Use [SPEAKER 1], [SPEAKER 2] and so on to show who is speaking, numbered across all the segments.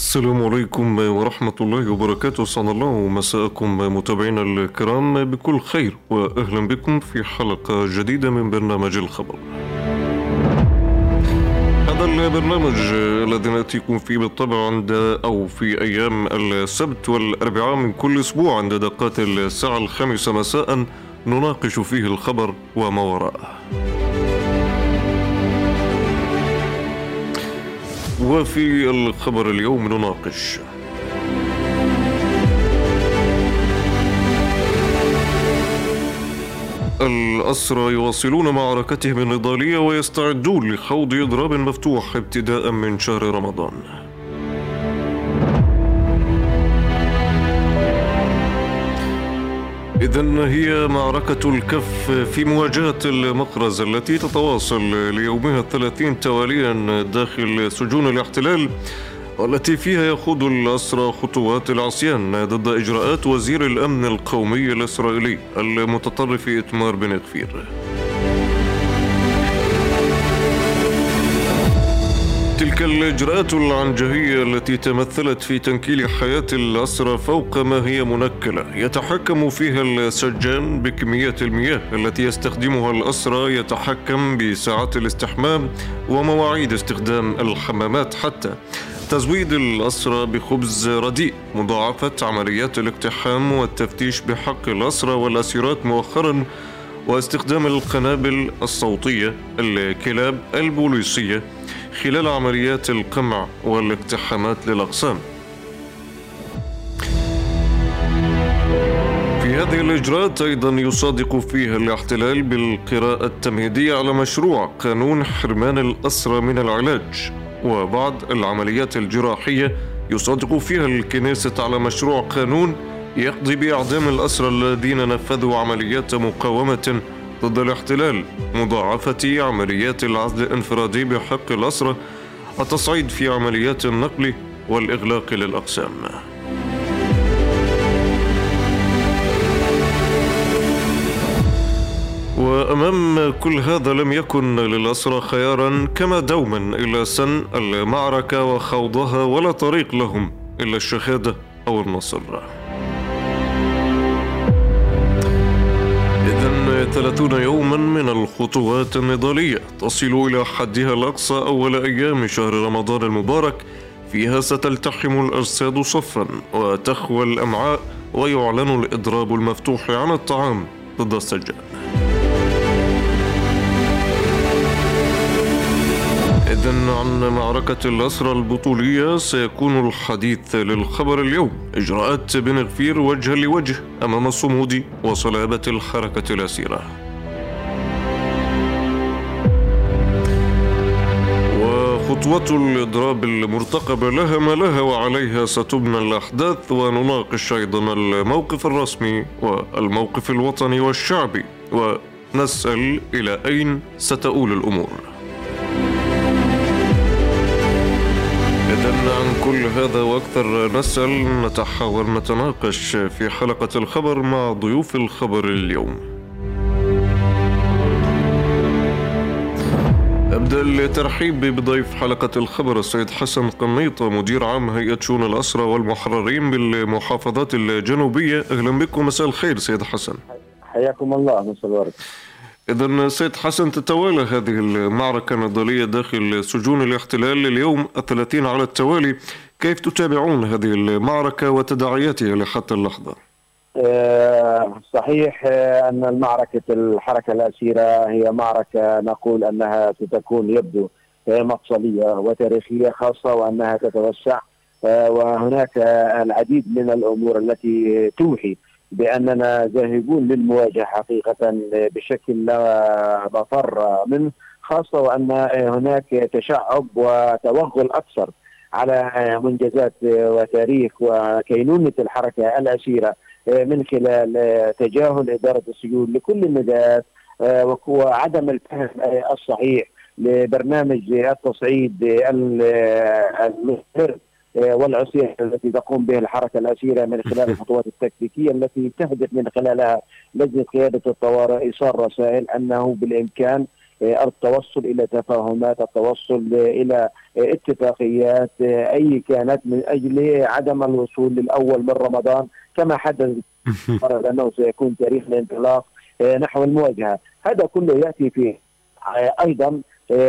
[SPEAKER 1] السلام عليكم ورحمة الله وبركاته. سعد الله مساءكم متابعينا الكرام بكل خير وأهلا بكم في حلقة جديدة من برنامج الخبر. هذا البرنامج الذي نأتيكم فيه بالطبع عند أو في أيام السبت والأربعاء من كل أسبوع عند دقات الساعة الخامسة مساء نناقش فيه الخبر وما وراءه. وفي الخبر اليوم نناقش. الأسرى يواصلون معركتهم النضالية ويستعدون لخوض إضراب مفتوح ابتداء من شهر رمضان. إذا هي معركة الكف في مواجهة المقرز التي تتواصل ليومها الثلاثين تواليا داخل سجون الاحتلال والتي فيها يخوض الأسرى خطوات العصيان ضد إجراءات وزير الأمن القومي الإسرائيلي المتطرف إتمار بن غفير. تلك الإجراءات العنجهية التي تمثلت في تنكيل حياة الأسرى فوق ما هي منكلة. يتحكم فيها السجان بكميات المياه التي يستخدمها الأسرى يتحكم بساعات الاستحمام ومواعيد استخدام الحمامات حتى تزويد الأسرى بخبز رديء. مضاعفة عمليات الاقتحام والتفتيش بحق الأسرى والأسيرات مؤخرا واستخدام القنابل الصوتية الكلاب البوليسية خلال عمليات القمع والاقتحامات للأقسام. في هذه الإجراءات أيضا يصادق فيها الاحتلال بالقراءة التمهيدية على مشروع قانون حرمان الأسرى من العلاج. وبعض العمليات الجراحية يصادق فيها الكنيسة على مشروع قانون يقضي بإعدام الأسرى الذين نفذوا عمليات مقاومة ضد الاحتلال. مضاعفة عمليات العزل الإنفرادي بحق الأسرى التصعيد في عمليات النقل والإغلاق للأقسام. وأمام كل هذا لم يكن للأسرى خيارا كما دوما إلا سن المعركة وخوضها ولا طريق لهم إلا الشهادة أو النصر. إذا ثلاثون يوما من الخطوات النضالية. تصل إلى حدها الأقصى أول أيام شهر رمضان المبارك. فيها ستلتحم الأجساد صفا وتخوى الأمعاء ويعلن الإضراب المفتوح عن الطعام ضد السجان. إذا عن معركة الأسرى البطولية سيكون الحديث للخبر اليوم. إجراءات بن غفير وجها لوجه أمام الصمود وصلابة الحركة الأسيرة. وخطوة الإضراب المرتقبة لها ما لها وعليها ستبنى الأحداث ونناقش أيضا الموقف الرسمي والموقف الوطني والشعبي ونسأل إلى أين ستؤول الأمور. إذا عن كل هذا وأكثر. نسأل نتحاور نتناقش في حلقة الخبر مع ضيوف الخبر اليوم. أبدأ الترحيب بضيف حلقة الخبر السيد حسن قنيطة مدير عام هيئة شؤون الأسرى والمحررين بالمحافظات الجنوبية. أهلا بكم. مساء الخير سيد حسن.
[SPEAKER 2] حياكم الله. مساء الورد.
[SPEAKER 1] إذا سيد حسن تتوالى هذه المعركة النضالية داخل سجون الاحتلال اليوم الثلاثين على التوالي كيف تتابعون هذه المعركة وتداعياتها لحتى اللحظة؟
[SPEAKER 2] صحيح أن المعركة الحركة الأسيرة هي معركة نقول أنها ستكون يبدو مفصلية وتاريخية خاصة وأنها تتوسع وهناك العديد من الأمور التي توحي بأننا ذاهبون للمواجهة حقيقة بشكل لا مفر منه خاصة وأن هناك تشعب وتوغل أكثر على منجزات وتاريخ وكينونة الحركة الاسيره من خلال تجاهل إدارة السجون لكل النداءات وعدم الفهم الصحيح لبرنامج التصعيد المستمر. والعصيان التي تقوم به الحركة الاسيره من خلال الخطوات التكتيكية التي تهدف من خلالها لجنة قيادة الطوارئ إيصال رسائل أنه بالإمكان التوصل إلى تفاهمات، التوصل إلى اتفاقيات أي كانت من أجل عدم الوصول للأول من رمضان كما حدث. أنه سيكون تاريخ الانطلاق نحو المواجهة، هذا كله يأتي في أيضا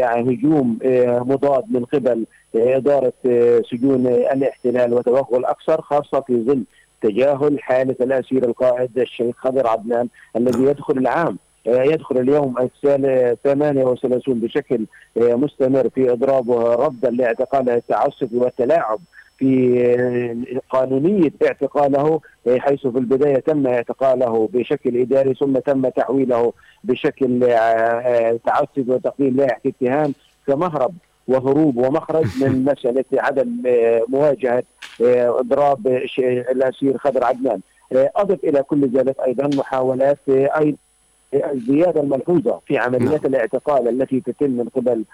[SPEAKER 2] هجوم مضاد من قبل إدارة سجون الاحتلال وتوغل أكثر خاصة في ظل تجاهل حالة الأسير القائد الشيخ خضر عدنان الذي يدخل العام يدخل اليوم الثالث 38 بشكل مستمر في إضرابه ردا لاعتقاله التعسفي والتلاعب. في قانونية اعتقاله حيث في البداية تم اعتقاله بشكل إداري ثم تم تحويله بشكل تعسف وتقديم لائحة اتهام كمهرب وهروب ومخرج من مسألة عدم مواجهة إضراب الأسير خضر عدنان. أضف إلى كل ذلك أيضا محاولات أيضا الزيادة الملحوظة في عمليات الاعتقال التي تتم من قبل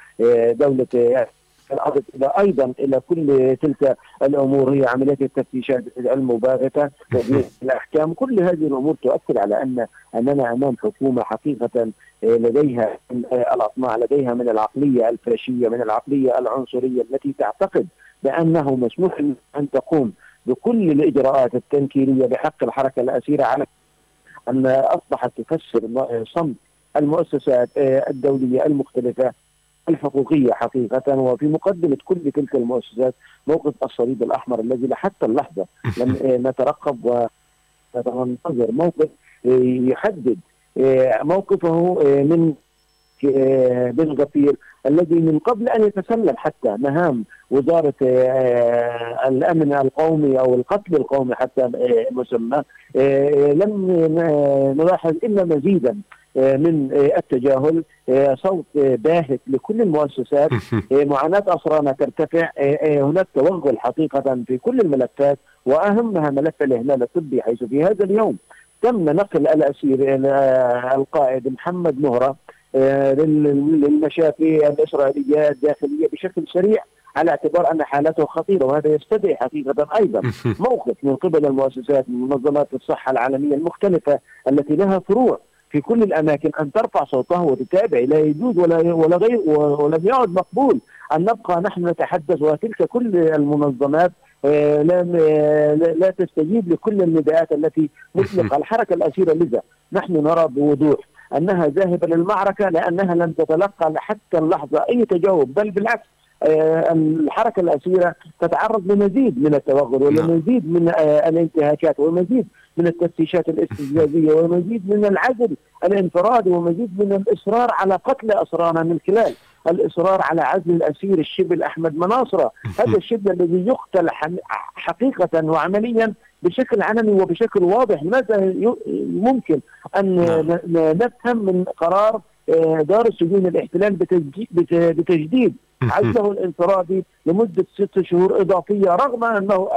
[SPEAKER 2] دولة الأضف إلى أيضا إلى كل تلك الأمور هي عمليات التفتيشات المباغتة الأحكام. كل هذه الأمور تؤكد على أن أننا أمام حكومة حقيقة لديها من الأطماع لديها من العقلية الفاشية من العقلية العنصرية التي تعتقد بأنه مسموح أن تقوم بكل الإجراءات التنكيلية بحق الحركة الأسيرة على أن أصبحت تفسر صمت المؤسسات الدولية المختلفة الحقوقية حقيقة وفي مقدمة كل تلك المؤسسات موقف الصليب الأحمر الذي لحتى اللحظة لم نترقب وننتظر موقف يحدد موقفه من بن غفير الذي من قبل أن يتسلم حتى مهام وزارة الأمن القومي أو القتل القومي حتى مسمى لم نلاحظ إلا مزيدا من التجاهل صوت باهت لكل المؤسسات. معاناة أسرانا ترتفع. هناك توغل حقيقة في كل الملفات وأهمها ملف الإهلال الطبي حيث في هذا اليوم تم نقل الأسير القائد محمد مهرة للمشافي الإسرائيلية الداخلية بشكل سريع على اعتبار أن حالته خطيرة وهذا يستدعي حقيقة أيضا. موقف من قبل المؤسسات من منظمات الصحة العالمية المختلفة التي لها فروع في كل الأماكن أن ترفع صوتها وتتابع لا يجوز ولا ولا غير ولم يعد مقبول. أن نبقى نحن نتحدث وتلك كل المنظمات لا لا تستجيب لكل النداءات التي مطلق الحركة الاسيره لذا نحن نرى بوضوح أنها ذاهبة للمعركة لأنها لم تتلقى حتى اللحظة أي تجاوب بل بالعكس الحركة الأسيرة تتعرض لمزيد من التوغل ولمزيد من الانتهاكات ومزيد من التفتيشات الاستفزازيه ومزيد من العزل الانفرادي ومزيد من الإصرار على قتل أسرانا من خلال الإصرار على عزل الأسير الشبل احمد مناصرة، هذا الشبل الذي يقتل حقيقة وعمليا بشكل علني وبشكل واضح، لماذا ممكن أن نفهم من قرار دار السجون الاحتلال بتجديد. عزله الانفرادي لمدة ست شهور إضافية رغم أنه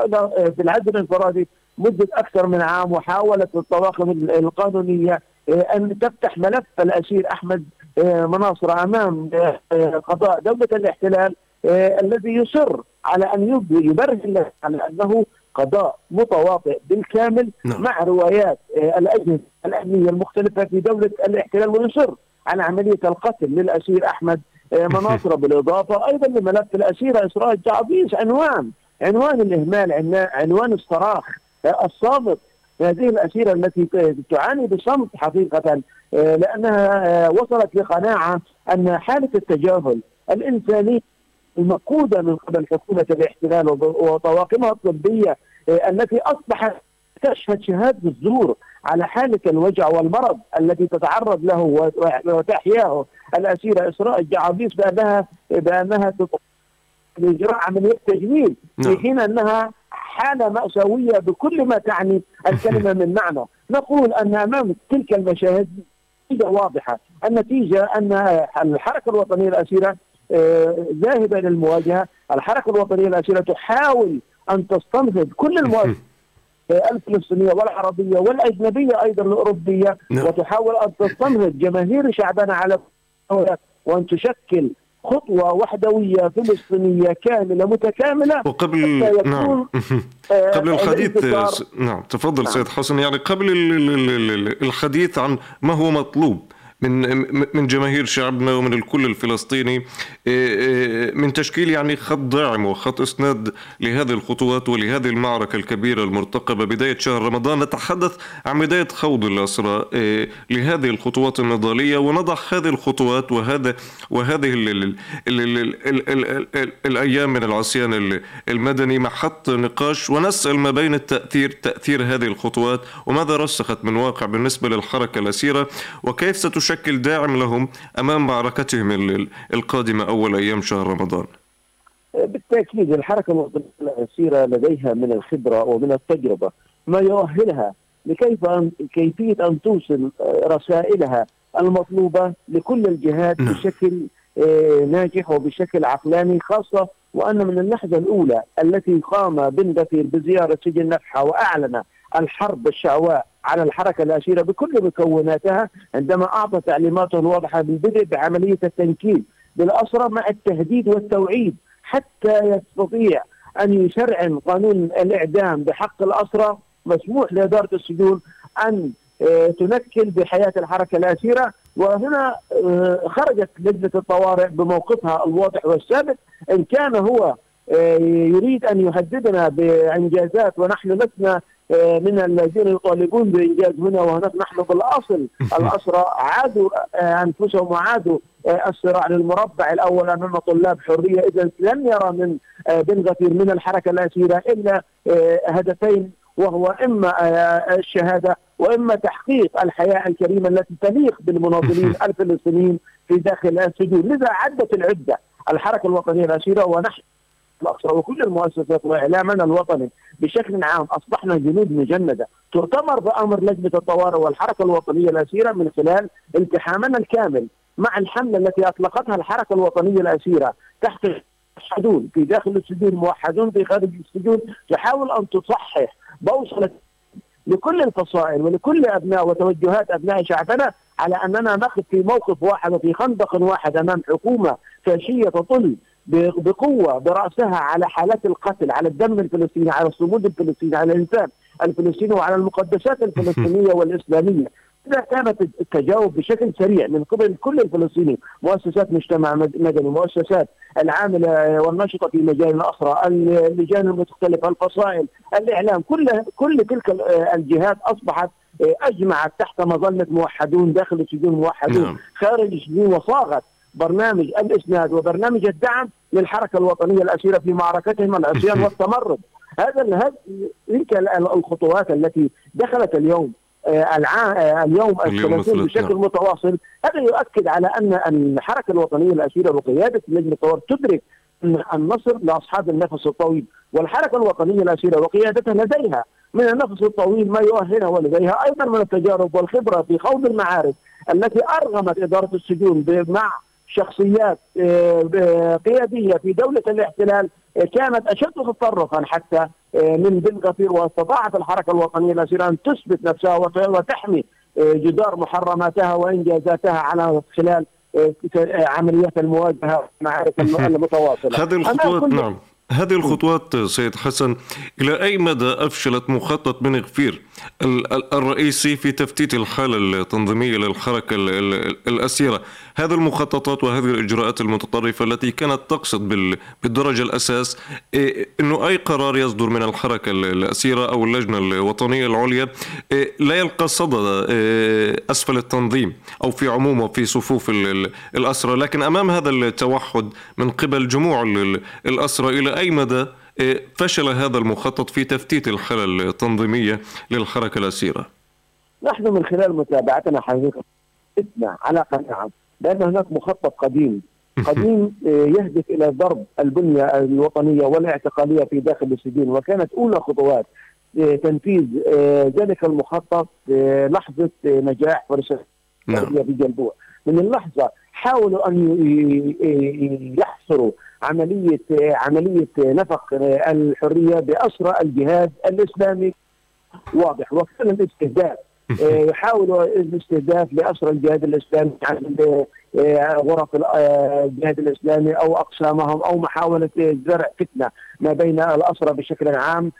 [SPEAKER 2] في العزل الانفرادي مدة أكثر من عام وحاولت الطواقم القانونية أن تفتح ملف الأسير أحمد مناصر امام قضاء دولة الاحتلال الذي يصر على أن يبرهن على أنه قضاء متواطئ بالكامل نعم. مع روايات الأجهزة الأمنية المختلفة في دولة الاحتلال ويصر. على عملية القتل للأسير أحمد مناصر بالإضافة أيضا لملف الاسيره إسراء الجعبيس عنوان عنوان الإهمال عنوان الصراخ الصامت. هذه الأسيرة التي تعاني بصمت حقيقة لأنها وصلت لقناعة أن حالة التجاهل الإنساني المقودة من قبل حكومة الاحتلال وطواقمها الطبية التي أصبحت تشهد شهادة الزور على حالة الوجع والمرض الذي تتعرض له وتحياه الأسيرة إسراء الجعابيس بأنها بأنها لإجراء عملية تجميل نعم. في حين أنها حالة مأساوية بكل ما تعني الكلمة من معنى. نقول أن أمام تلك المشاهد نتيجة واضحة. النتيجة أن الحركة الوطنية الأسيرة آه، ذاهبة للمواجهة. الحركة الوطنية الأسيرة تحاول أن تستنهض كل المواجهة الفلسطينية والعربية والأجنبية أيضا الأوروبية
[SPEAKER 1] نعم.
[SPEAKER 2] وتحاول أن تستنهض جماهير شعبنا على وأن تشكل خطوة وحدوية فلسطينية كاملة متكاملة
[SPEAKER 1] وقبل نعم
[SPEAKER 2] آه،
[SPEAKER 1] قبل الحديث نعم تفضل
[SPEAKER 2] نعم.
[SPEAKER 1] سيد حسن يعني قبل ال- ال- ال- ال- الحديث عن ما هو مطلوب من من جماهير شعبنا ومن الكل الفلسطيني من تشكيل يعني خط داعم وخط اسناد لهذه الخطوات ولهذه المعركه الكبيره المرتقبه بدايه شهر رمضان نتحدث عن بدايه خوض الاسرى لهذه الخطوات النضاليه ونضع هذه الخطوات وهذا وهذه ال ال ال الأيام من العصيان المدني محط نقاش ونسال ما بين التاثير تاثير هذه الخطوات وماذا رسخت من واقع بالنسبة للحركه الاسيره وكيف ستشكل تشكل داعم لهم أمام معركتهم القادمة أول أيام شهر رمضان.
[SPEAKER 2] بالتأكيد الحركة المواطنية لديها من الخبرة ومن التجربة ما يؤهلها لكيف أن كيفية أن توصل آه، رسائلها المطلوبة لكل الجهات
[SPEAKER 1] نعم.
[SPEAKER 2] بشكل آه، ناجح وبشكل عقلاني خاصة وأن من اللحظة الأولى التي قام بن غفير بزيارة سجن نفحة وأعلن الحرب الشعواء على الحركة الاسيره بكل مكوناتها عندما أعطى تعليماته الواضحة بالبدء بعملية التنكيل بالاسرى مع التهديد والتوعيد حتى يستطيع أن يشرعن قانون الإعدام بحق الاسرى مسموح لإدارة السجون أن آه، تنكل بحياة الحركة الاسيره وهنا آه، خرجت لجنة الطوارئ بموقفها الواضح والثابت إن كان هو آه، يريد أن يهددنا بإنجازات ونحن لسنا من الذين يطالبون بإنجاز هنا وهناك. نحن بالأصل الأسرى عادوا آه، أنفسهم وعادوا آه، الصراع للمربع الأول اننا طلاب حرية. اذا لم يرى من آه، بن غفير من الحركة الاسيره إلا آه، هدفين وهو إما آه، الشهادة وإما تحقيق الحياة الكريمة التي تليق بالمناضلين الفلسطينيين في داخل السجون، لذا عدت العدة. الحركة الوطنية الاسيره ونحن الأقصى وكل المؤسسات وإعلامنا الوطني بشكل عام أصبحنا جنود مجندة تؤتمر بأمر لجنة الطوارئ والحركة الوطنية الاسيره من خلال التحامنا الكامل مع الحملة التي أطلقتها الحركة الوطنية الاسيره تحت موحدون في داخل السجون موحدون في خارج السجون تحاول أن تصحح بوصلة لكل الفصائل ولكل أبناء وتوجهات أبناء شعبنا على أننا نقف في موقف واحد وفي خندق واحد أمام حكومة فاشية تطل بقوة برأسها على حالات القتل، على الدم الفلسطيني، على الصمود الفلسطيني، على الإنسان الفلسطيني وعلى المقدسات الفلسطينية والإسلامية. إذا كانت التجاوب بشكل سريع من قبل كل الفلسطينيين، مؤسسات مجتمع مد- مدني، مؤسسات العاملة والنشطة في مجال الاسرى، اللجان المختلفة، الفصائل، الإعلام، كل كل تلك ال- الجهات أصبحت أجمعت تحت مظلة موحدون داخل السجون موحدون
[SPEAKER 1] نعم.
[SPEAKER 2] خارج السجون وصاغت برنامج الاسناد وبرنامج الدعم للحركة الوطنية الأسيرة في معركتهم العصيان والتمرد. هذا تلك ال- ال- الخطوات التي دخلت اليوم آه، العام آه، اليوم الثلاثين
[SPEAKER 1] الثلاث،
[SPEAKER 2] بشكل. متواصل. هذا يؤكد على أن الحركة الوطنية الاسيره وقيادة لجنه الطوارئ تدرك أن النصر لأصحاب النفس الطويل والحركة الوطنية الاسيره وقيادتها لديها من النفس الطويل ما يؤهلها ولديها أيضا من التجارب والخبرة في خوض المعارك التي أرغمت إدارة السجون مع شخصيات آه، ب- قيادية في دولة الاحتلال آه، كانت أشد تطرفا حتى آه، من بن غفير واستطاعت الحركة الوطنية الاسيره ان تثبت نفسها وت- وتحمي آه، جدار محرماتها وإنجازاتها على خلال آه، آه، عمليات المواجهة الم- المتواصلة.
[SPEAKER 1] هذه الخطوات نعم. هذه الخطوات سيد حسن إلى أي مدى أفشلت مخطط بن غفير ال- ال- الرئيسي في تفتيت الحالة التنظيمية للحركة ال- ال- الأسيرة؟ هذه المخططات وهذه الإجراءات المتطرفة التي كانت تقصد بال- بالدرجة الأساس إيه، أنه أي قرار يصدر من الحركة ال- الأسيرة أو اللجنة الوطنية العليا إيه، لا يلقى صدى إيه، أسفل التنظيم أو في عمومه في صفوف ال- ال- الأسرى لكن أمام هذا التوحد من قبل جموع ال- ال- الأسرى إلى أي مدى إيه، فشل هذا المخطط في تفتيت الحالة التنظيمية للحركة الأسيرة.
[SPEAKER 2] نحن من خلال متابعتنا جئنا على قناعة بان هناك مخطط قديم. قديم آه، يهدف إلى ضرب البنية الوطنية والاعتقالية في داخل السجون وكانت أولى خطوات آه، تنفيذ آه، ذلك المخطط آه، لحظة آه، نجاح فرصه
[SPEAKER 1] نعم.
[SPEAKER 2] في جلبوع من اللحظة حاولوا أن يحصروا عملية عملية نفق الحرية باسرى الجهاد الإسلامي. واضح. وكان الاستهداف يحاولوا الاستهداف لاسرى الجهاد الإسلامي عن غرف الجهاد الإسلامي أو أقسامهم أو محاولة زرع فتنة ما بين الأسرى بشكل عام.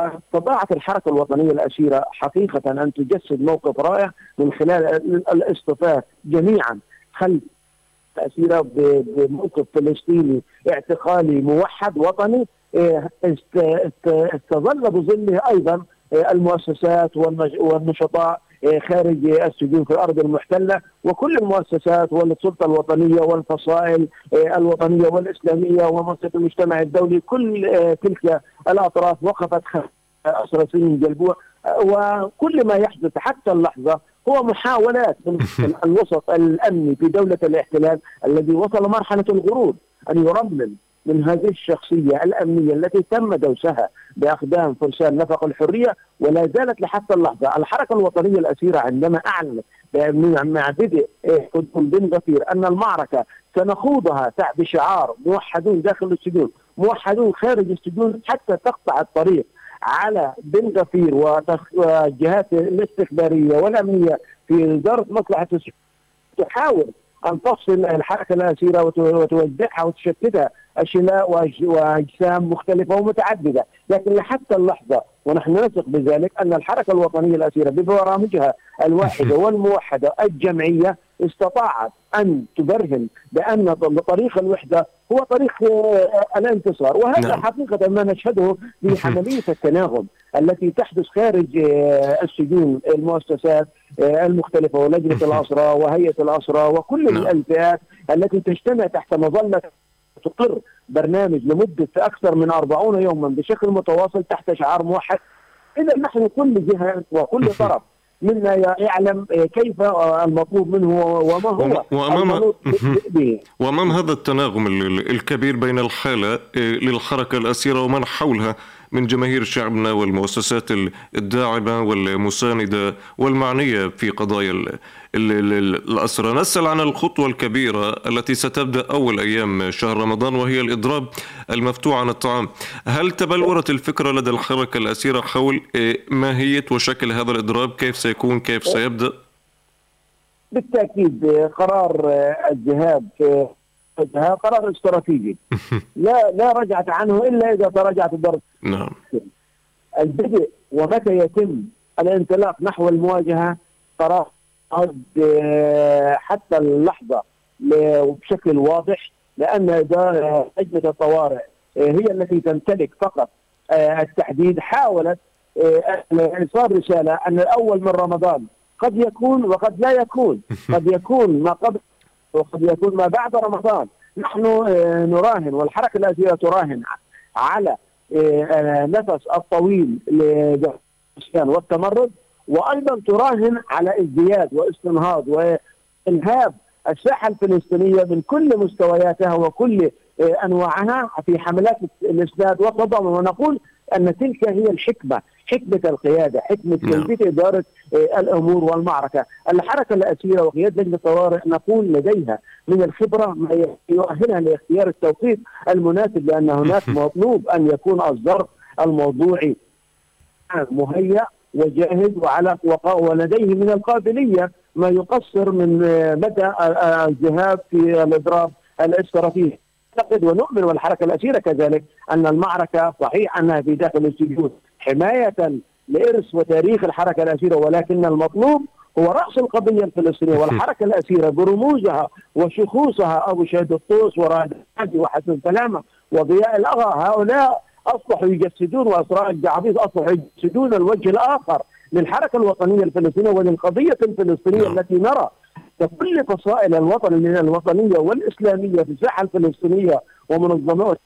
[SPEAKER 2] استطاعت الحركة الوطنية الأسيرة حقيقة أن تجسد موقف رائع من خلال الاصطفاف جميعا خلف الأسيرة بموقف فلسطيني اعتقالي موحد وطني استظل بظله أيضا المؤسسات والنشطاء خارج السجون في الأرض المحتلة وكل المؤسسات والسلطة الوطنية والفصائل الوطنية والإسلامية ومؤسسه المجتمع الدولي كل تلك الأطراف وقفت اسرى سنين جلبوع وكل ما يحدث حتى اللحظة هو محاولات من الوسط الأمني في دولة الاحتلال الذي وصل مرحلة الغرور أن يرمم من هذه الشخصية الأمنية التي تم دوسها بأقدام فرسان نفق الحرية ولا زالت لحتى اللحظة. الحركة الوطنية الأسيرة عندما أعلنت مع بدء قدوم بن غفير أن المعركة سنخوضها تحت شعار موحدون داخل السجون موحدون خارج السجون حتى تقطع الطريق على بن غفير والجهات الاستخبارية والأمنية في مصلحة السجون تحاول أن تفصل الحركة الأسيرة وتوزعها وتشتتها اشلاء وأجسام مختلفة ومتعددة، لكن لحتى اللحظة ونحن نثق بذلك أن الحركة الوطنية الأسيرة ببرامجها الواحدة والموحدة الجمعية استطاعت أن تبرهن بأن طريق الوحدة هو طريق الانتصار وهذا نعم. حقيقة ما نشهده في عملية التناغم التي تحدث خارج السجون المؤسسات المختلفة ولجنة الأسرى وهيئة الأسرى وكل نعم. الفئات التي تجتمع تحت مظلة تقر برنامج لمدة أكثر من 40 يوما بشكل متواصل تحت شعار موحد. اذا نحن كل جهة وكل طرف منا يعلم كيف المطلوب منه وما هو
[SPEAKER 1] وأمام, وأمام هذا التناغم الكبير بين الحالة للحركة الأسيرة ومن حولها من جماهير شعبنا والمؤسسات الداعمة والمساندة والمعنية في قضايا الأسرى نسأل عن الخطوة الكبيرة التي ستبدأ أول أيام شهر رمضان وهي الإضراب المفتوح عن الطعام. هل تبلورت الفكرة لدى الحركة الأسيرة حول ماهية وشكل هذا الإضراب؟ كيف سيكون؟ كيف سيبدأ؟
[SPEAKER 2] بالتأكيد قرار الذهاب هذا قرار استراتيجي. لا لا رجعت عنه إلا إذا تراجعت الدرجه
[SPEAKER 1] نعم.
[SPEAKER 2] البدء ومتى يتم الانطلاق نحو المواجهة؟ قرار حتى اللحظة بشكل واضح لأن لجنه الطوارئ هي التي تمتلك فقط التحديد حاولت ارسال رسالة أن الأول من رمضان قد يكون وقد لا يكون. قد يكون ما قبل وقد يكون ما بعد رمضان. نحن نراهن والحركة الاسيره تراهن على نفس الطويل للاسكان والتمرد وأيضا تراهن على ازدياد واستنهاض وانهاب الساحة الفلسطينية من كل مستوياتها وكل أنواعها في حملات الاسناد والتضامن. ونقول أن تلك هي الحكمة حكمة القيادة، حكمة كيفيه إدارة الأمور والمعركة، الحركة الأسيرة وقيادة لجنه الطوارئ نقول لديها من الخبرة ما يؤهلها لاختيار التوقيت المناسب لأن هناك مطلوب أن يكون الظرف الموضوعي مهيأ وجاهز وعلى ولديه من القابلية ما يقصر من مدى الذهاب في الاضراب الاستراتيجي. نعتقد ونؤمن والحركة الاسيره كذلك أن المعركة صحيح أنها في داخل السجون حماية لإرث وتاريخ الحركة الاسيره ولكن المطلوب هو رأس القضية الفلسطينية والحركة الاسيره برموزها وشخوصها أبو شهد الطوس ورائد وحسن سلامة وضياء الأغا. هؤلاء أصبحوا يجسدون واسراء الجعبيط أصبحوا يجسدون الوجه الآخر للحركة الوطنية الفلسطينية وللقضية الفلسطينية التي نرى كل فصائل الوطن من الوطنية والإسلامية في الساحه الفلسطينيه ومنظمات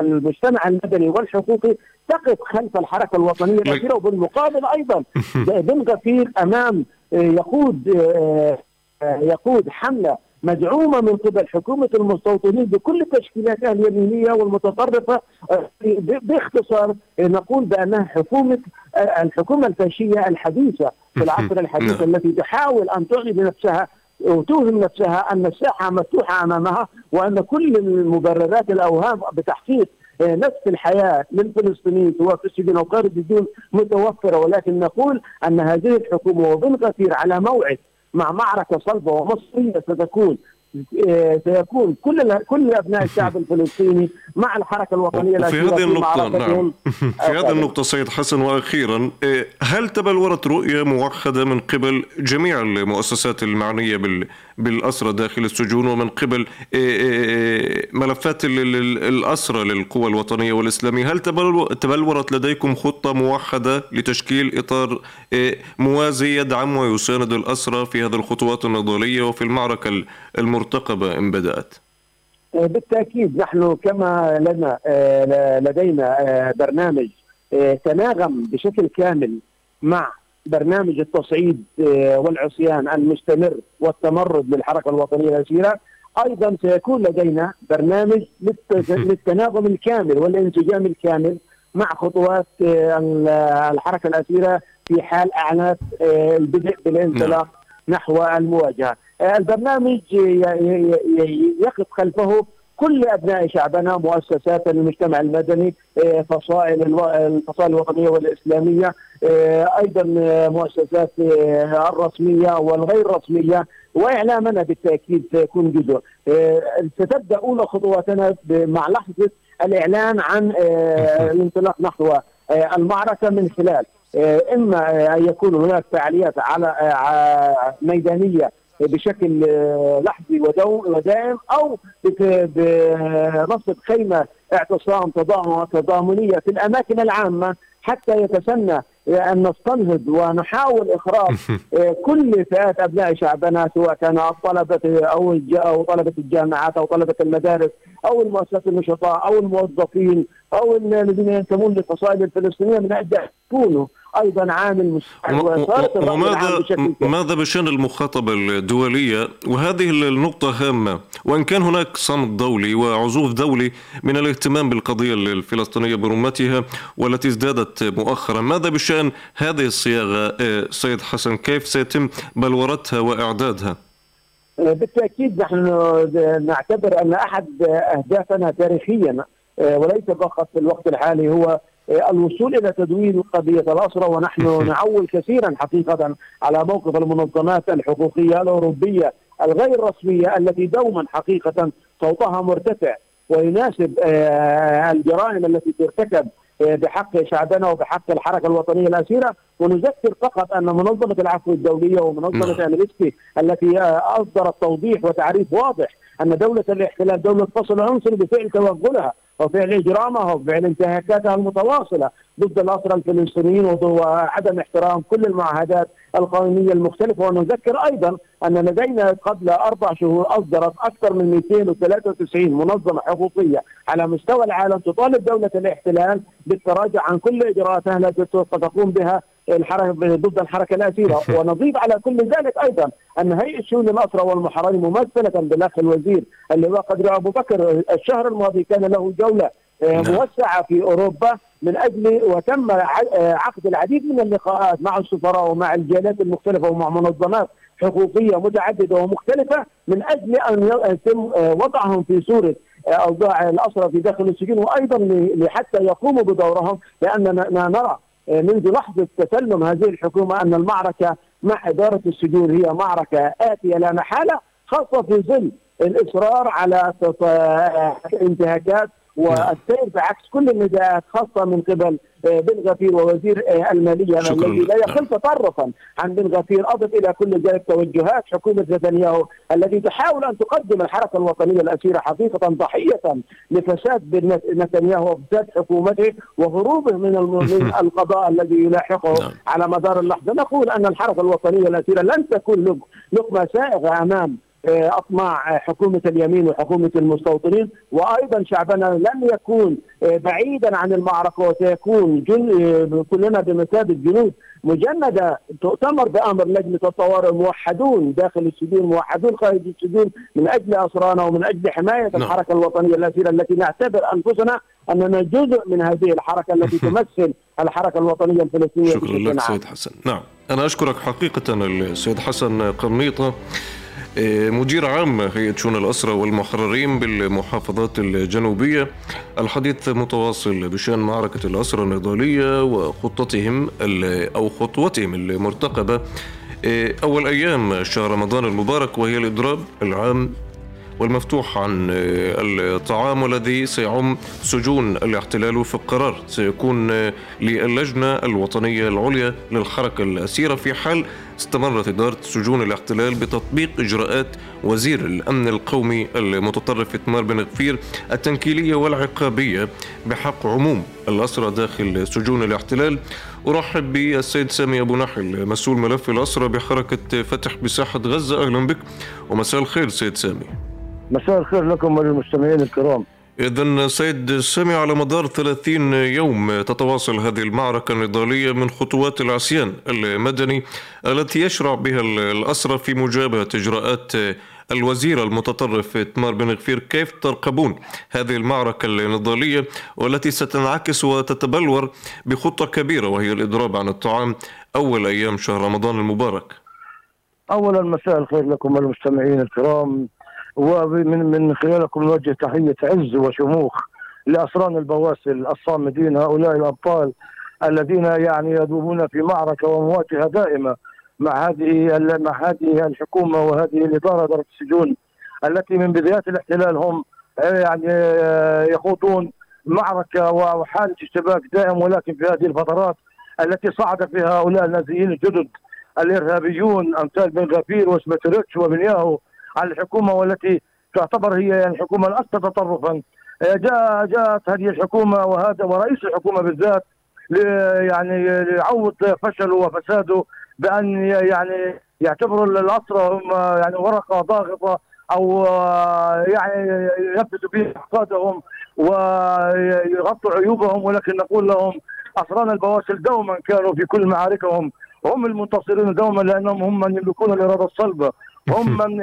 [SPEAKER 2] المجتمع المدني والحقوقي تقف خلف الحركة الوطنية الاخيره وبالمقابل أيضا بن غفير أمام يقود يقود حملة مدعومة من قبل حكومة المستوطنين بكل تشكيلاتها اليمينية والمتطرفة باختصار نقول بأنها حكومة الحكومة الفاشية الحديثة في العصر الحديث التي تحاول أن تعلي بنفسها وتوهم نفسها أن الساحة مفتوحة أمامها وأن كل المبررات الأوهام بتحقيق آه، نفس الحياة للفلسطينيين سواء في السجن أو خارج السجون متوفرة. ولكن نقول أن هذه الحكومة وبن غفير على موعد مع معركة صلبة ومصرية ستكون آه، سيكون كل كل أبناء الشعب الفلسطيني مع الحركة الوطنية
[SPEAKER 1] في هذه النقطة نعم. في هذه النقطة سيد حسن وأخيرا آه، هل تبلورت رؤية موحدة من قبل جميع المؤسسات المعنية بال بالأسرى داخل السجون ومن قبل آه، ملفات الأسرى للقوى الوطنية والإسلامية هل تبلورت لديكم خطة موحدة لتشكيل إطار موازي يدعم ويساند الأسرى في هذه الخطوات النضالية وفي المعركة المرتقبة إن بدأت؟
[SPEAKER 2] آه، بالتأكيد نحن كما لنا آه، لدينا آه، برنامج تناغم بشكل كامل مع برنامج التصعيد والعصيان المستمر والتمرد للحركة الوطنية الأسيرة أيضا سيكون لدينا برنامج للتناغم الكامل والانسجام الكامل مع خطوات الحركة الأسيرة في حال أعلانات البدء بالانطلاق نعم. نحو المواجهة البرنامج يقف خلفه كل أبناء شعبنا مؤسسات المجتمع المدني آه، فصائل الفصائل الوطنية والإسلامية آه، أيضا مؤسسات آه، الرسمية والغير رسمية وإعلامنا بالتأكيد سيكون جزء. ستبدا اولى خطواتنا مع لحظة الإعلان عن الانطلاق نحو المعركة من خلال إما أن يكون هناك فعاليات على ميدانية بشكل آه، لحظي ودائم أو بنصب خيمة اعتصام تضامنية في الأماكن العامة حتى يتسنى أن نستنهض ونحاول إخراج آه، كل فئات أبناء شعبنا سواء كان الطلبه أو أو طلبة الجامعات أو طلبة المدارس أو المؤسسات النشطاء أو الموظفين أو الذين ينتمون للفصائل الفلسطينية من أجل يكونوا أيضا عامل
[SPEAKER 1] وماذا ماذا بشأن المخاطبة الدولية؟ وهذه النقطة هامة. وإن كان هناك صمت دولي وعزوف دولي من الاهتمام بالقضية الفلسطينية برمتها والتي ازدادت مؤخرا ماذا بشأن هذه الصياغة؟ آه، سيد حسن كيف سيتم بلورتها وإعدادها؟
[SPEAKER 2] آه، بالتأكيد نحن نعتبر أن أحد أهدافنا تاريخيا وليس فقط في الوقت الحالي هو الوصول إلى تدوين قضية الاسرى ونحن نعول كثيرا حقيقة على موقف المنظمات الحقوقية الأوروبية الغير رسمية التي دوما حقيقة صوتها مرتفع ويناسب آه، الجرائم التي ترتكب آه، بحق شعبنا وبحق الحركة الوطنية الأسيرة ونذكر فقط أن منظمة العفو الدولية ومنظمة نعم. امنستي التي آه، أصدرت توضيح وتعريف واضح أن دولة الاحتلال دولة فصل عنصري بفعل توغلها وفعل اجرامها وفعل انتهاكاتها المتواصلة ضد الاسرى الفلسطينيين وعدم احترام كل المعاهدات القانونية المختلفة. ونذكر أيضا أن لدينا قبل أربع شهور أصدرت أكثر من 293 منظمة حقوقية على مستوى العالم تطالب دولة الاحتلال بالتراجع عن كل إجراءاتها التي تقوم بها الحركة ضد الحركة الاسيره ونضيف على كل ذلك أيضا أن هيئة شؤون الاسرى والمحررين ممثلة بالاخ الوزير اللواء قدر أبو بكر الشهر الماضي كان له جولة آه، نعم. موسعة في أوروبا من أجل وتم آه، عقد العديد من اللقاءات مع السفراء ومع الجالات المختلفة ومع منظمات حقوقية متعددة ومختلفة من أجل أن يتم آه، وضعهم في صورة أوضاع الاسرى في داخل السجون وأيضا لحتى يقوموا بدورهم لأننا نرى منذ لحظة تسلم هذه الحكومة أن المعركة مع إدارة السجون هي معركة آتية لا محالة خاصة في ظل الإصرار على انتهاكات والسير بعكس كل النداءات خاصة من قبل آه، بن غفير ووزير آه، المالية الذي لا يقل تطرفا عن بن غفير أضف إلى كل ذلك توجهات حكومة نتنياهو التي تحاول أن تقدم الحركة الوطنية الأسيرة حقيقة ضحية لفساد نتنياهو وفساد حكومته وهروبه من القضاء الذي يلاحقه نعم. على مدار اللحظة. نقول أن الحركة الوطنية الأسيرة لن تكون لقمة سائغة أمام أطماع حكومة اليمين وحكومة المستوطنين. وأيضا شعبنا لن يكون بعيدا عن المعركة وسيكون جن كلنا بمثابة جنود مجندة تؤتمر بأمر لجنة الطوارئ. موحدون داخل السجون موحدون خارج السجون من أجل أسرانا ومن أجل حماية نعم. الحركة الوطنية الاسيره التي نعتبر أنفسنا أننا جزء من هذه الحركة التي تمثل الحركة الوطنية الفلسطينية
[SPEAKER 1] شكرا لك سيد حسن. نعم أنا أشكرك حقيقه السيد حسن آه، مدير عام هيئة شؤون الأسرى والمحررين بالمحافظات الجنوبية. الحديث متواصل بشأن معركة الأسرى النضالية وخطتهم أو خطوتهم المرتقبة. آه، أول أيام شهر رمضان المبارك وهي الإضراب العام والمفتوح عن الطعام والذي سيعم سجون الاحتلال وفق قرار سيكون للجنة الوطنية العليا للحركة الأسيرة في حال استمرت إدارة سجون الاحتلال بتطبيق إجراءات وزير الأمن القومي المتطرف إتمار بن غفير التنكيلية والعقابية بحق عموم الأسرى داخل سجون الاحتلال. أرحب بالسيد سامي أبو نحل مسؤول ملف الأسرى بحركة فتح بساحة غزة. أهلا بك ومساء الخير سيد سامي.
[SPEAKER 3] مساء الخير لكم وللمستمعين الكرام.
[SPEAKER 1] إذا سيد سامي على مدار 30 يوم تتواصل هذه المعركة النضالية من خطوات العصيان المدني التي يشرع بها الأسرى في مجابهة إجراءات الوزير المتطرف تمار بن غفير كيف ترقبون هذه المعركة النضالية والتي ستنعكس وتتبلور بخطة كبيرة وهي الإضراب عن الطعام أول أيام شهر رمضان المبارك.
[SPEAKER 3] أولا مساء الخير لكم المستمعين الكرام. ومن من خلالكم نوجه تحية عز وشموخ لأسران البواسل الصامدين هؤلاء الأبطال الذين يعني يذوبون في معركة ومواجهة دائمة مع هذه مع هذه الحكومة وهذه الإدارة إدارة السجون التي من بدايات الاحتلال هم يعني يخوضون معركة وحالة اشتباك دائم ولكن في هذه الفترات التي صعد فيها هؤلاء النازيين الجدد الإرهابيون أمثال بن غفير وسمتريتش وبن ياهو على الحكومة والتي تعتبر هي يعني الحكومة الأكثر تطرفا. آه، جاء جاءت هذه الحكومة وهذا ورئيس الحكومة بالذات يعني يعوض فشله وفساده بأن يعني يعتبروا الاسرى هم يعني ورقة ضاغطة أو آه، يعني ينفذوا به احقادهم ويغطوا عيوبهم ولكن نقول لهم أسرانا البواسل دوما كانوا في كل معاركهم. هم المنتصرين دوما لأنهم هم من يملكون الاراده الصلبة. هم من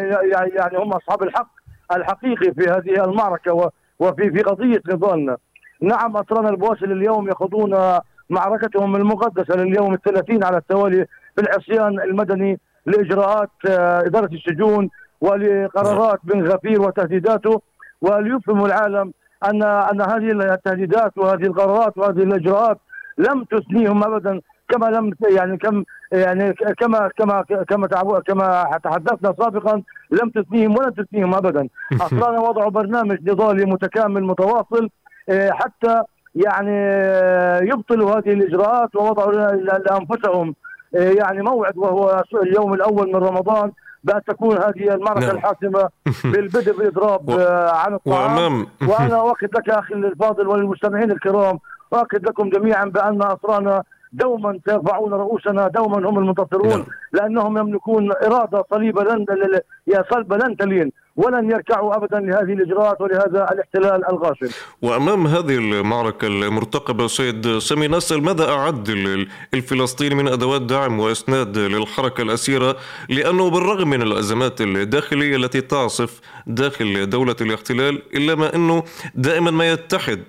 [SPEAKER 3] يعني هم أصحاب الحق الحقيقي في هذه المعركة وفي في قضية نضالنا. نعم اسرانا البواسل اليوم يخوضون معركتهم المقدسة لليوم الثلاثين على التوالي في العصيان المدني لإجراءات آه، إدارة السجون ولقرارات بن غفير وتهديداته وليفهم العالم ان أن هذه التهديدات وهذه القرارات وهذه الإجراءات لم تثنيهم ابدا كما لم يعني كم يعني كما كما كما كما تحدثنا سابقا لم تثنيهم ولا تثنيهم ابدا. أصلا وضعوا برنامج نضالي متكامل متواصل آه، حتى يعني آه، يبطلوا هذه الإجراءات ووضعوا لأنفسهم. آه، يعني موعد وهو اليوم الأول من رمضان بأن تكون هذه المعركة نعم. الحاسمة بالبدء بالإضراب و... عن الطعام. وأنا أؤكد لك أخي الفاضل وللمستمعين الكرام أؤكد لكم جميعا بأن أسرانا دوما سيرفعون رؤوسنا دوما هم المنتصرون نعم. لأنهم يملكون إرادة صليبة لن يا صلبة لن تلين ولن يركعوا ابدا لهذه الإجراءات ولهذا الاحتلال الغاشم.
[SPEAKER 1] وأمام هذه المعركة المرتقبة سيد سامي نسال ماذا أعد الفلسطيني من أدوات دعم وإسناد للحركة الأسيرة لأنه بالرغم من الأزمات الداخلية التي تعصف داخل دولة الاحتلال إلا ما أنه دائما ما يتحد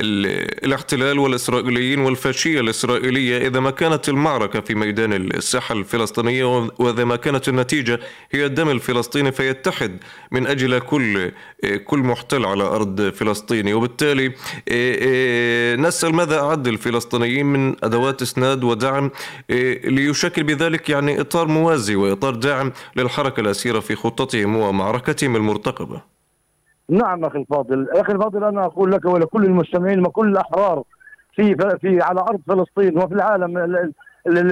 [SPEAKER 1] الاحتلال والإسرائيليين والفاشية الإسرائيلية إذا ما كانت المعركة في ميدان الساحة الفلسطينية وإذا ما كانت النتيجة هي الدم الفلسطيني فيتحد من أجل كل كل محتل على أرض فلسطيني وبالتالي نسأل ماذا أعد الفلسطينيين من أدوات إسناد ودعم ليشكل بذلك يعني إطار موازي وإطار داعم للحركة الأسيرة في خطتهم ومعركتهم المرتقبة.
[SPEAKER 3] نعم أخي الفاضل، أخي الفاضل أنا أقول لك ولكل المستمعين وكل الأحرار في في على أرض فلسطين وفي العالم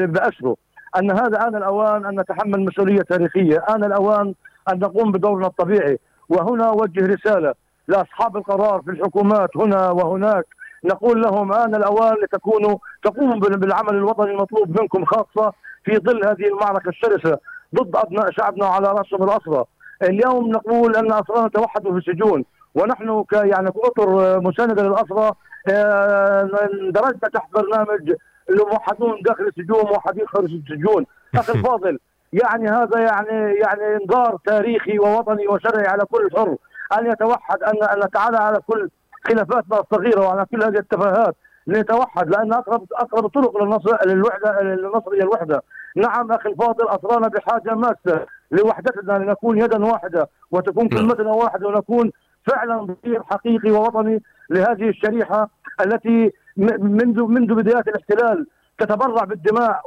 [SPEAKER 3] بأسره أن هذا آن الأوان أن نتحمل مسؤولية تاريخية، آن الأوان أن نقوم بدورنا الطبيعي، وهنا أوجه رسالة لأصحاب القرار في الحكومات هنا وهناك. نقول لهم آن الأوان لتكونوا تقوموا بالعمل الوطني المطلوب منكم خاصة في ظل هذه المعركة الشرسة ضد أبناء شعبنا على رأسهم الأسرى اليوم نقول أن اسرانا توحدوا في السجون ونحن ك يعني كأطر مسانده للاسرى آه، اندرجنا تحت برنامج الموحدون داخل السجون موحدين خارج السجون. أخي الفاضل يعني هذا يعني يعني إنذار تاريخي ووطني وشرعي على كل حر. أن يتوحد ان أن نتعالى على كل خلافاتنا الصغيرة وعلى كل هذه التفاهات. لنتوحد لأن اقرب أقرب طرق للنصر للوحده للنصر هي الوحدة. نعم أخي الفاضل اصرنا بحاجة ماسة. لوحدتنا لنكون يدا واحدة وتكون
[SPEAKER 1] نعم.
[SPEAKER 3] كلمتنا واحدة ونكون فعلا ضمير حقيقي ووطني لهذه الشريحة التي منذ منذ بدايات الاحتلال تتبرع بالدماء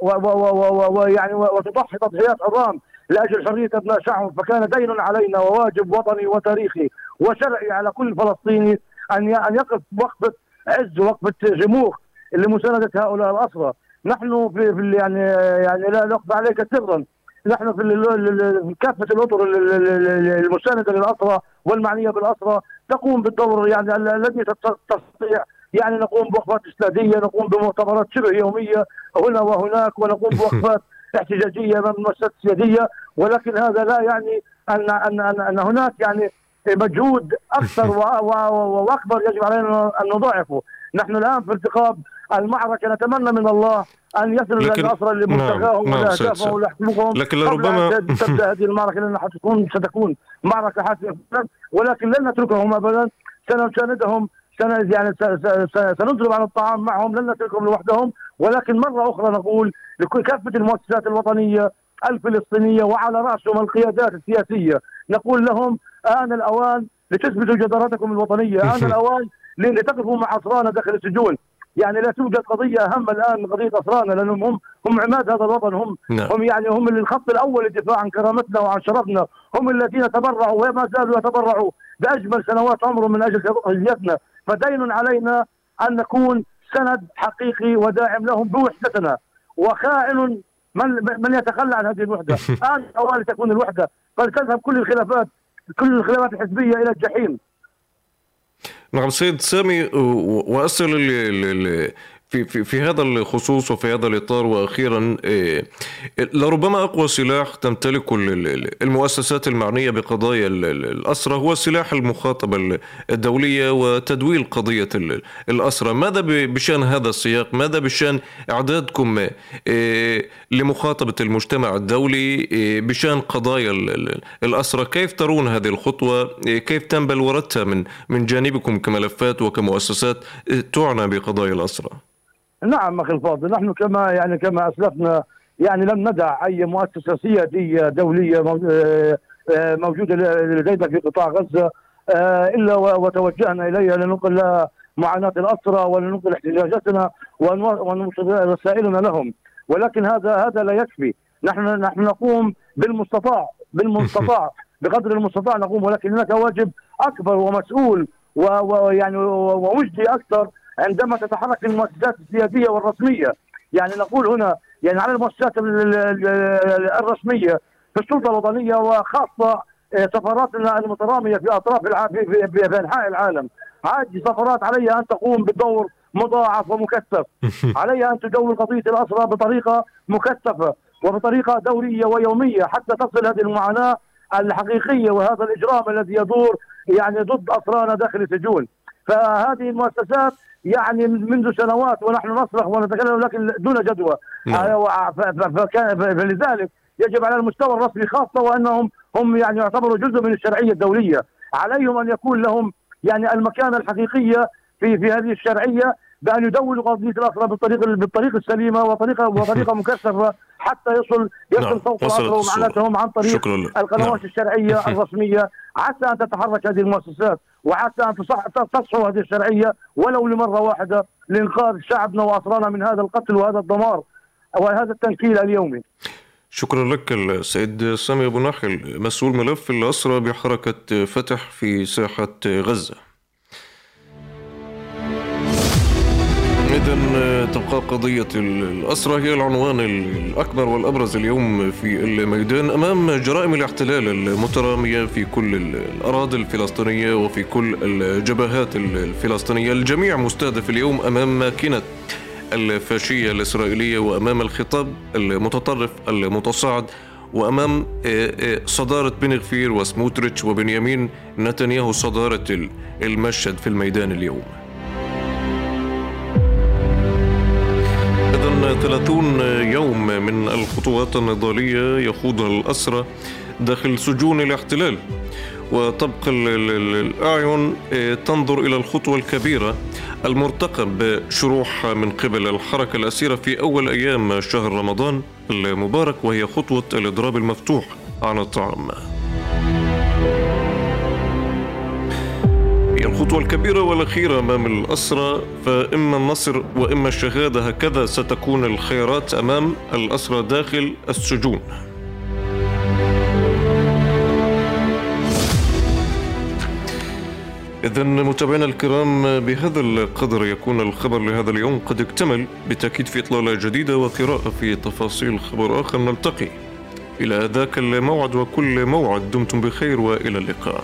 [SPEAKER 3] ويعني وتضحي تضحيات عظام لأجل حرية أبناء شعب. فكان دين علينا وواجب وطني وتاريخي وشرعي على كل فلسطيني أن أن يقف وقفة عز وقفة جموخ لمساندة هؤلاء الأسرى. نحن في, يعني يعني لا نخفى عليك سرا. نحن في كافة الأطر ال- ال- ال- المساندة للاسرى والمعنية بالاسرى تقوم بالدور يعني ال- الذي تستطيع. يعني نقوم بوقفات استاديه نقوم بمؤتمرات شبه يومية هنا وهناك ونقوم بوقفات احتجاجية امام المؤسسات السياديه ولكن هذا لا يعني ان ان ان, أن هناك يعني مجهود أكثر وأكبر يجب علينا أن نضاعفه، نحن الآن في ارتقاب المعركة نتمنى من الله أن يصل
[SPEAKER 1] لكن-
[SPEAKER 3] الأسرى
[SPEAKER 1] نعم،
[SPEAKER 3] لمبتغاهم
[SPEAKER 1] نعم، سيد.
[SPEAKER 3] ولاحقوقهم
[SPEAKER 1] لكن لربما-
[SPEAKER 3] تبدا هذه المعركة لأنها حتكون ستكون معركة حاسمة ولكن لن نتركهم ابدا. سنساندهم سن يعني سنضرب عن الطعام معهم لن نتركهم لوحدهم. ولكن مرة أخرى نقول لكل كافه المؤسسات الوطنية الفلسطينية وعلى رأسهم القيادات السياسية نقول لهم آن الأوان لتثبتوا جدارتكم الوطنية، آن الأوان ل- لتقفوا مع أسرانا داخل السجون، يعني لا توجد قضية أهم الآن من قضية أسرانا لأنهم هم هم عماد هذا الوطن هم
[SPEAKER 1] نعم.
[SPEAKER 3] هم يعني هم اللي الخط الأول للدفاع عن كرامتنا وعن شرفنا، هم الذين تبرعوا وما زالوا يتبرعوا بأجمل سنوات عمرهم من أجل حريتنا، فدين علينا أن نكون سند حقيقي وداعم لهم بوحدتنا وخائن من من يتخلى عن هذه الوحدة، آن أوان تكون الوحدة، فلتذهب كل الخلافات كل الخلافات الحزبية إلى الجحيم.
[SPEAKER 1] نعم سيد سامي و- في في في هذا الخصوص وفي هذا الإطار وأخيرا إيه، لربما أقوى سلاح تمتلكه ال- ال- المؤسسات المعنية بقضايا ال- ال- الأسرة هو سلاح المخاطبة ال- الدولية وتدويل قضية ال- الأسرة ماذا ب- بشأن هذا السياق؟ ماذا بشأن إعدادكم إيه، لمخاطبة المجتمع الدولي إيه، بشأن قضايا ال- ال- الأسرة كيف ترون هذه الخطوة؟ إيه، كيف تنبل وردتها من من جانبكم كملفات وكمؤسسات تعنى بقضايا الأسرة
[SPEAKER 3] نعم أخي الفاضل نحن كما يعني كما أسلفنا يعني لم ندع أي مؤسسة سيادية دولية آه، آه، موجودة لدينا في قطاع غزة آه، إلا وتوجهنا إليها لننقل معاناة الأسرى ولننقل احتجاجاتنا ونو- ونوصل رسائلنا لهم. ولكن هذا هذا لا يكفي. نحن نحن نقوم بالمستطاع بالمستطاع بقدر المستطاع نقوم ولكن هناك واجب أكبر ومسؤول ويعني ومجدي أكثر عندما تتحرك المؤسسات السياديه والرسمية. يعني نقول هنا يعني على المؤسسات ال- ال- ال- الرسمية في السلطه الوطنية وخاصة آه، سفاراتنا المترامية في أطراف. في, أنحاء العالم. هذه سفارات عليها أن تقوم بدور مضاعف ومكثف. عليها أن تدور قضية الأسرى بطريقة مكثفة وبطريقة دورية ويومية حتى تصل هذه المعاناة الحقيقية وهذا الإجرام الذي يدور يعني ضد أسرانا داخل السجون. فهذه المؤسسات يعني منذ سنوات ونحن نصرخ ونتكلم لكن دون جدوى
[SPEAKER 1] نعم.
[SPEAKER 3] آه، فلذلك يجب على المستوى الرسمي خاصة وأنهم هم يعني يعتبروا جزء من الشرعية الدولية عليهم أن يكون لهم يعني المكانة الحقيقية في في هذه الشرعية بأن يدولوا قضيه الاسرى بالطريقة بالطريقة السليمه وطريقه وطريقه مكثفه حتى يصل
[SPEAKER 1] نعم،
[SPEAKER 3] يصل الاسرى
[SPEAKER 1] الصورة.
[SPEAKER 3] ومعاناتهم عن طريق
[SPEAKER 1] شكرا.
[SPEAKER 3] القنوات
[SPEAKER 1] نعم.
[SPEAKER 3] الشرعية الرسمية عسى أن تتحرك هذه المؤسسات وعسى أن تصح تصحو هذه الشرعية ولو لمرة واحدة لإنقاذ شعبنا واسرانا من هذا القتل وهذا الدمار وهذا التنكيل اليومي.
[SPEAKER 1] شكرا لك السيد سامي أبو ناحل مسؤول ملف الأسرة بحركة فتح في ساحة غزة إذا تبقى قضية الأسرة هي العنوان الأكبر والأبرز اليوم في الميدان أمام جرائم الاحتلال المترامية في كل الأراضي الفلسطينية وفي كل الجبهات الفلسطينية. الجميع مستهدف اليوم أمام ماكينة الفاشية الإسرائيلية وأمام الخطاب المتطرف المتصاعد وأمام آه، آه، صدارة بن غفير وسموتريتش وبنيامين نتنياهو صدارة المشهد في الميدان اليوم. 30 يوم من الخطوات النضالية يخوضها الأسرى داخل سجون الاحتلال. ال- الأعين آه، تنظر إلى الخطوة الكبيرة المرتقب بشروح من قبل الحركة الأسيرة في أول أيام شهر رمضان المبارك وهي خطوة الإضراب المفتوح عن الطعام. الخطوة الكبيرة والأخيرة أمام الأسرى فإما النصر وإما الشهادة هكذا ستكون الخيارات أمام الأسرى داخل السجون. إذا متابعينا الكرام بهذا القدر يكون الخبر لهذا اليوم قد اكتمل بالتأكيد في إطلالة جديدة وقراءة في تفاصيل خبر آخر. نلتقي. إلى ذاك الموعد وكل موعد دمتم بخير وإلى اللقاء.